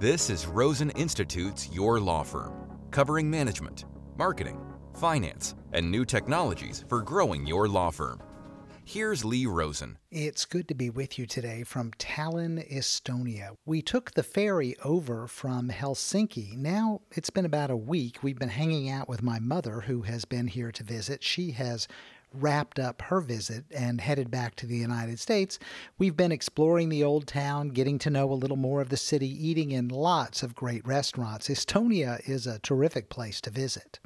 This is Rosen Institute's Your Law Firm, covering management, marketing, finance, and new technologies for growing your law firm. Here's Lee Rosen. It's good to be with you today from Tallinn, Estonia. We took the ferry over from Helsinki. Now it's been about a week. We've been hanging out with my mother, who has been here to visit. She has wrapped up her visit and headed back to the United States, we've been exploring the old town, getting to know a little more of the city, eating in lots of great restaurants. Estonia is a terrific place to visit.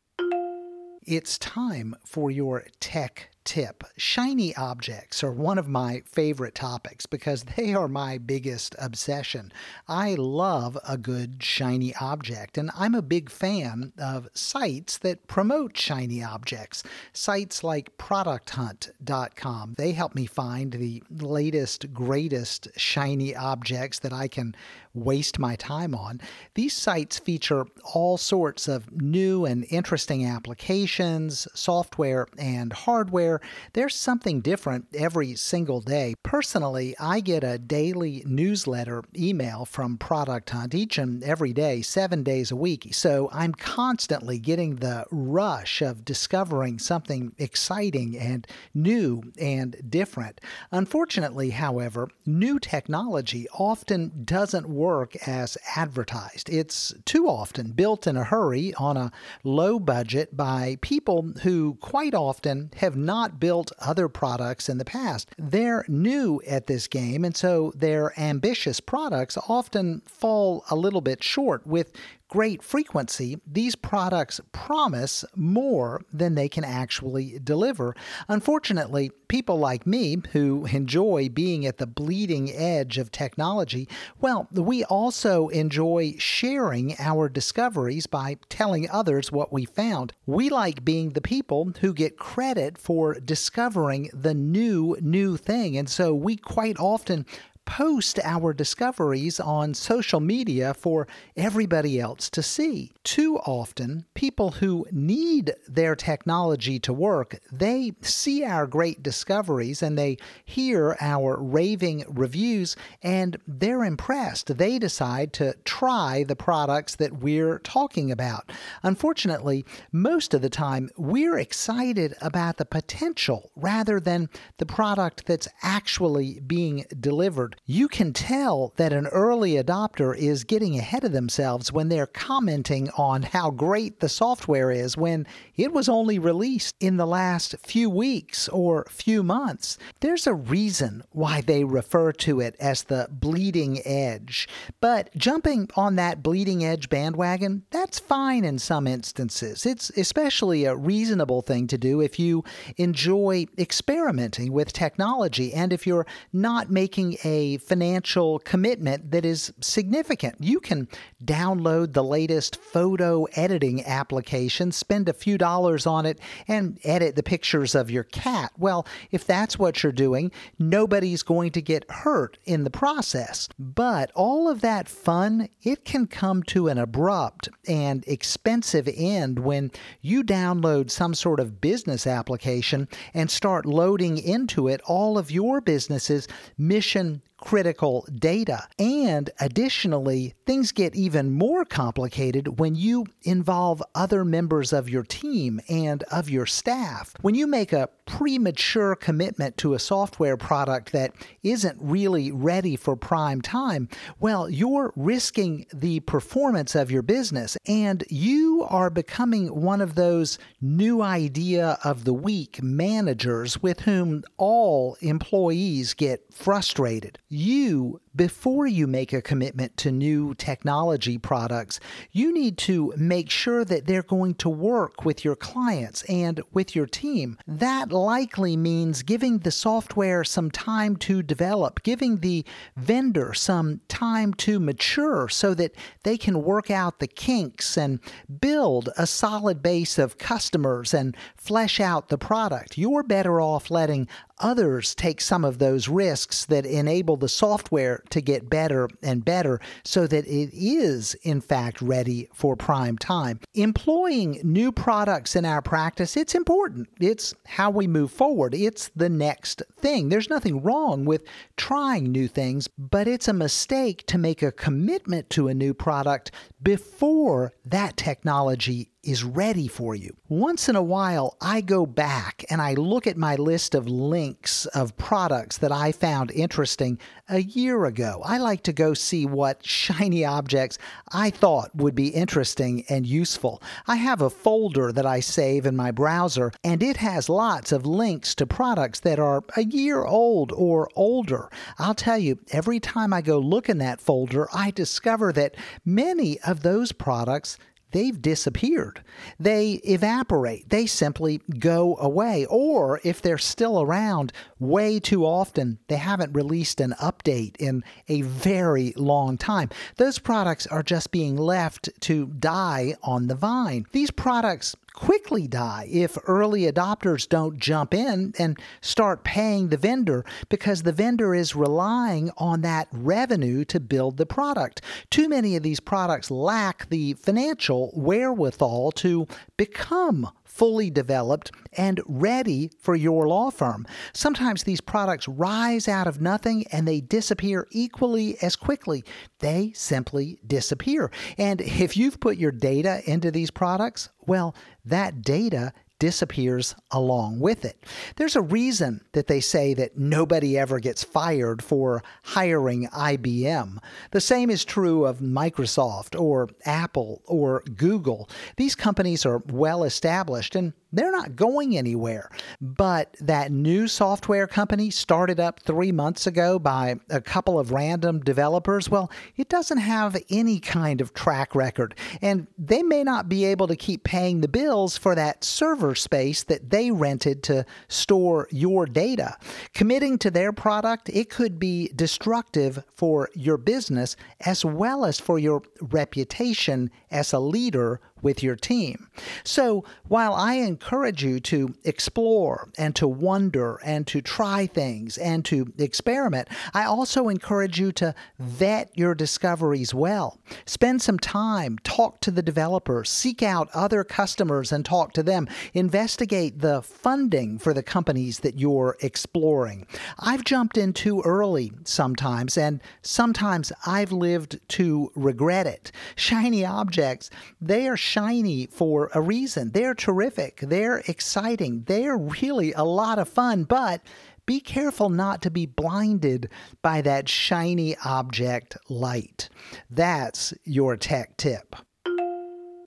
It's time for your tech tip. Shiny objects are one of my favorite topics because they are my biggest obsession. I love a good shiny object, and I'm a big fan of sites that promote shiny objects. Sites like ProductHunt.com. They help me find the latest, greatest shiny objects that I can waste my time on. These sites feature all sorts of new and interesting applications, software, and hardware there's something different every single day. Personally, I get a daily newsletter email from Product Hunt each and every day, seven days a week. So I'm constantly getting the rush of discovering something exciting and new and different. Unfortunately, however, new technology often doesn't work as advertised. It's too often built in a hurry on a low budget by people who quite often have not built other products in the past. They're new at this game, and so their ambitious products often fall a little bit short with great frequency, these products promise more than they can actually deliver. Unfortunately, people like me who enjoy being at the bleeding edge of technology, well, we also enjoy sharing our discoveries by telling others what we found. We like being the people who get credit for discovering the new, new thing. And so we quite often post our discoveries on social media for everybody else to see. Too often, people who need their technology to work, they see our great discoveries and they hear our raving reviews and they're impressed. They decide to try the products that we're talking about. Unfortunately, most of the time, we're excited about the potential rather than the product that's actually being delivered you can tell that an early adopter is getting ahead of themselves when they're commenting on how great the software is when it was only released in the last few weeks or few months. There's a reason why they refer to it as the bleeding edge. But jumping on that bleeding edge bandwagon, that's fine in some instances. It's especially a reasonable thing to do if you enjoy experimenting with technology and if you're not making a financial commitment that is significant. You can download the latest photo editing application, spend a few dollars on it, and edit the pictures of your cat. Well, if that's what you're doing, nobody's going to get hurt in the process. But all of that fun, it can come to an abrupt and expensive end when you download some sort of business application and start loading into it all of your business's mission critical data. And additionally, things get even more complicated when you involve other members of your team and of your staff. When you make a premature commitment to a software product that isn't really ready for prime time, well, you're risking the performance of your business and you are becoming one of those new idea of the week managers with whom all employees get frustrated. You before you make a commitment to new technology products, you need to make sure that they're going to work with your clients and with your team. That likely means giving the software some time to develop, giving the vendor some time to mature so that they can work out the kinks and build a solid base of customers and flesh out the product. You're better off letting others take some of those risks that enable the software to get better and better so that it is, in fact, ready for prime time. Employing new products in our practice, it's important. It's how we move forward. It's the next thing. There's nothing wrong with trying new things, but it's a mistake to make a commitment to a new product before that technology is ready for you. Once in a while, I go back and I look at my list of links of products that I found interesting a year ago. I like to go see what shiny objects I thought would be interesting and useful. I have a folder that I save in my browser, and it has lots of links to products that are a year old or older. I'll tell you, every time I go look in that folder, I discover that many of those products they've disappeared. They evaporate. They simply go away. Or if they're still around, way too often, they haven't released an update in a very long time. Those products are just being left to die on the vine. These products quickly die if early adopters don't jump in and start paying the vendor because the vendor is relying on that revenue to build the product. Too many of these products lack the financial wherewithal to become fully developed and ready for your law firm. Sometimes these products rise out of nothing and they disappear equally as quickly. They simply disappear. And if you've put your data into these products, well, that data disappears along with it. There's a reason that they say that nobody ever gets fired for hiring IBM. The same is true of Microsoft or Apple or Google. These companies are well established and they're not going anywhere. But that new software company started up three months ago by a couple of random developers, well, it doesn't have any kind of track record. And they may not be able to keep paying the bills for that server space that they rented to store your data. Committing to their product, it could be destructive for your business as well as for your reputation as a leader with your team. So while I encourage you to explore and to wonder and to try things and to experiment, I also encourage you to vet your discoveries well. Spend some time, talk to the developers, seek out other customers and talk to them. Investigate the funding for the companies that you're exploring. I've jumped in too early sometimes, and sometimes I've lived to regret it. Shiny objects, they are shiny for a reason. They're terrific. They're exciting. They're really a lot of fun, but be careful not to be blinded by that shiny object light. That's your tech tip.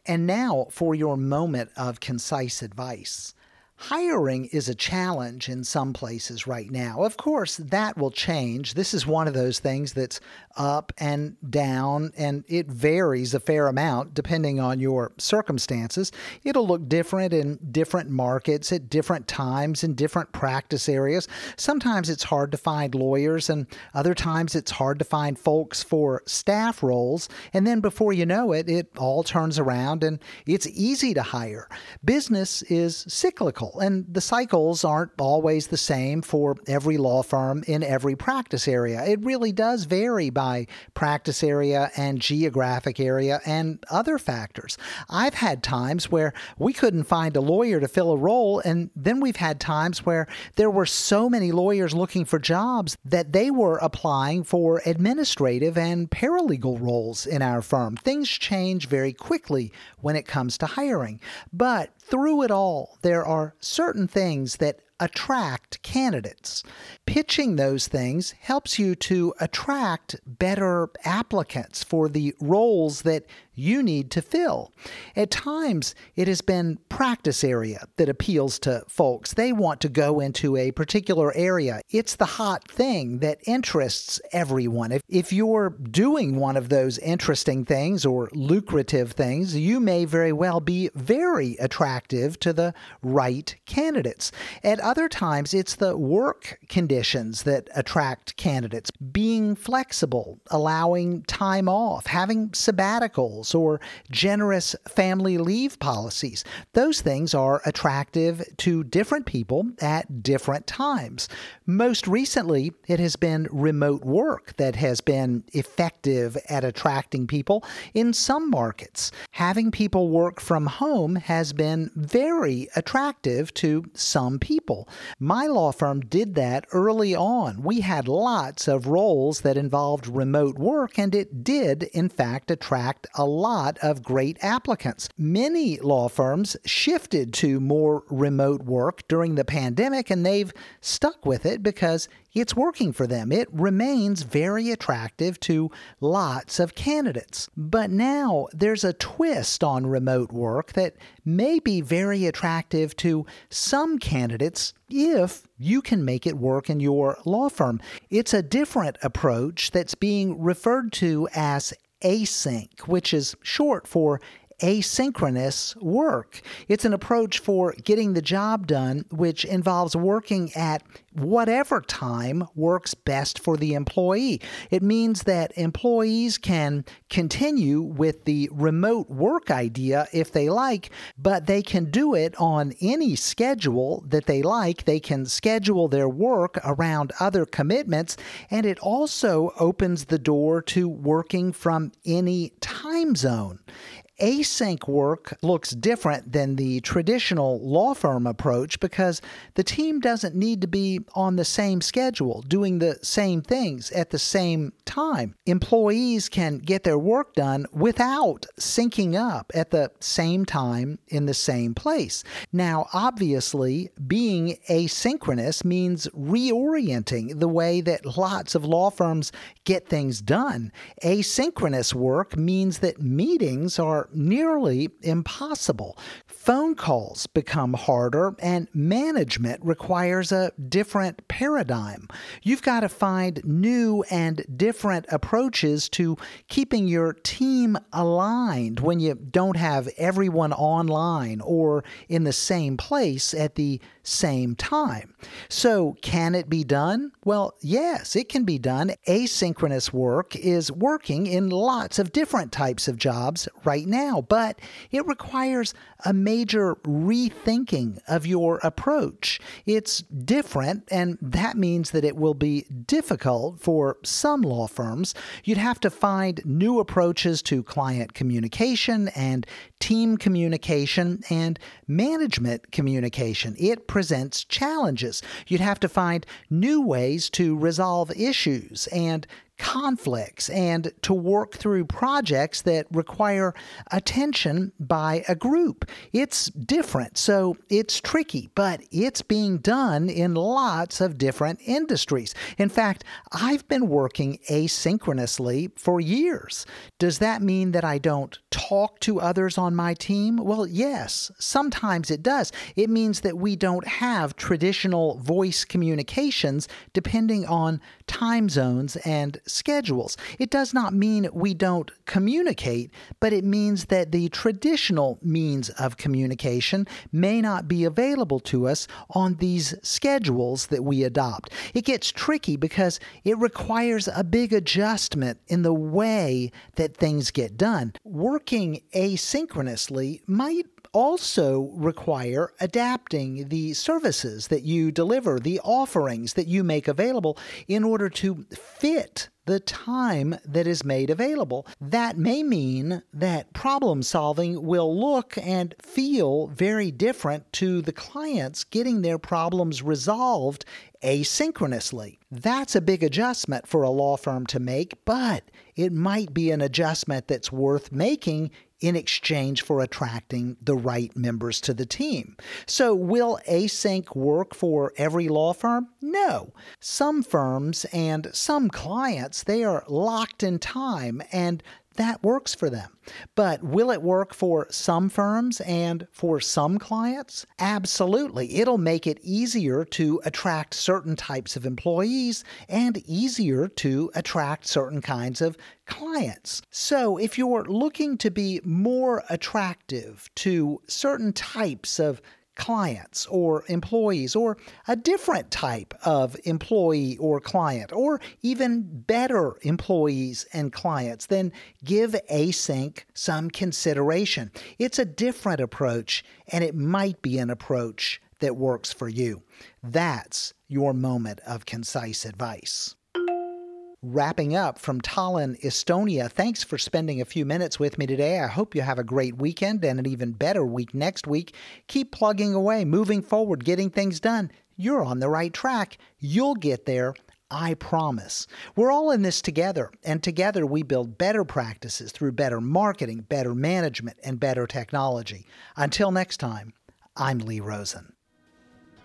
And now for your moment of concise advice. Hiring is a challenge in some places right now. Of course, that will change. This is one of those things that's up and down, and it varies a fair amount depending on your circumstances. It'll look different in different markets at different times in different practice areas. Sometimes it's hard to find lawyers, and other times it's hard to find folks for staff roles. And then before you know it, it all turns around and it's easy to hire. Business is cyclical cycle, and the cycles aren't always the same for every law firm in every practice area. It really does vary by practice area and geographic area and other factors. I've had times where we couldn't find a lawyer to fill a role, and then we've had times where there were so many lawyers looking for jobs that they were applying for administrative and paralegal roles in our firm. Things change very quickly when it comes to hiring. But through it all, there are certain things that attract candidates. Pitching those things helps you to attract better applicants for the roles that you need to fill. At times, it has been practice area that appeals to folks. They want to go into a particular area. It's the hot thing that interests everyone. If, if you're doing one of those interesting things or lucrative things, you may very well be very attractive to the right candidates. At other times it's the work conditions that attract candidates. Being flexible, allowing time off, having sabbaticals, or generous family leave policies. Those things are attractive to different people at different times. Most recently, it has been remote work that has been effective at attracting people in some markets. Having people work from home has been very attractive to some people. My law firm did that early on. We had lots of roles that involved remote work, and it did, in fact, attract a lot of great applicants. Many law firms shifted to more remote work during the pandemic, and they've stuck with it because it's working for them. It remains very attractive to lots of candidates. But now there's a twist on remote work that may be very attractive to some candidates if you can make it work in your law firm. It's a different approach that's being referred to as async, which is short for asynchronous work. It's an approach for getting the job done, which involves working at whatever time works best for the employee. It means that employees can continue with the remote work idea if they like, but they can do it on any schedule that they like. They can schedule their work around other commitments, and it also opens the door to working from any time zone async work looks different than the traditional law firm approach because the team doesn't need to be on the same schedule, doing the same things at the same time. Employees can get their work done without syncing up at the same time in the same place. Now, obviously, being asynchronous means reorienting the way that lots of law firms get things done. Asynchronous work means that meetings are nearly impossible. Phone calls become harder, and management requires a different paradigm. You've got to find new and different approaches to keeping your team aligned when you don't have everyone online or in the same place at the same time. So, can it be done? Well, yes, it can be done. Asynchronous work is working in lots of different types of jobs right now, but it requires a major rethinking of your approach. It's different, and that means that it will be difficult for some law firms. You'd have to find new approaches to client communication and team communication and management communication. It presents challenges. You'd have to find new ways to resolve issues and conflicts and to work through projects that require attention by a group. It's different, so it's tricky, but it's being done in lots of different industries. In fact, I've been working asynchronously for years. Does that mean that I don't talk to others on my team? Well, yes, sometimes it does. It means that we don't have traditional voice communications depending on time zones and schedules. It does not mean we don't communicate, but it means that the traditional means of communication may not be available to us on these schedules that we adopt. It gets tricky because it requires a big adjustment in the way that things get done. Working asynchronously might also require adapting the services that you deliver, the offerings that you make available in order to fit the time that is made available. That may mean that problem solving will look and feel very different to the clients getting their problems resolved asynchronously. That's a big adjustment for a law firm to make, but it might be an adjustment that's worth making in exchange for attracting the right members to the team. So, will async work for every law firm? No. Some firms and some clients, they are locked in time and that works for them. But will it work for some firms and for some clients? Absolutely. It'll make it easier to attract certain types of employees and easier to attract certain kinds of clients. So, if you're looking to be more attractive to certain types of clients or employees, or a different type of employee or client, or even better employees and clients, then give async some consideration. It's a different approach, and it might be an approach that works for you. That's your moment of concise advice. Wrapping up from Tallinn, Estonia, thanks for spending a few minutes with me today. I hope you have a great weekend and an even better week next week. Keep plugging away, moving forward, getting things done. You're on the right track. You'll get there. I promise. We're all in this together, and together we build better practices through better marketing, better management, and better technology. Until next time, I'm Lee Rosen.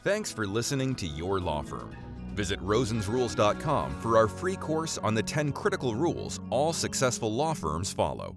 Thanks for listening to Your Law Firm. Visit rosensrules.com for our free course on the 10 critical rules all successful law firms follow.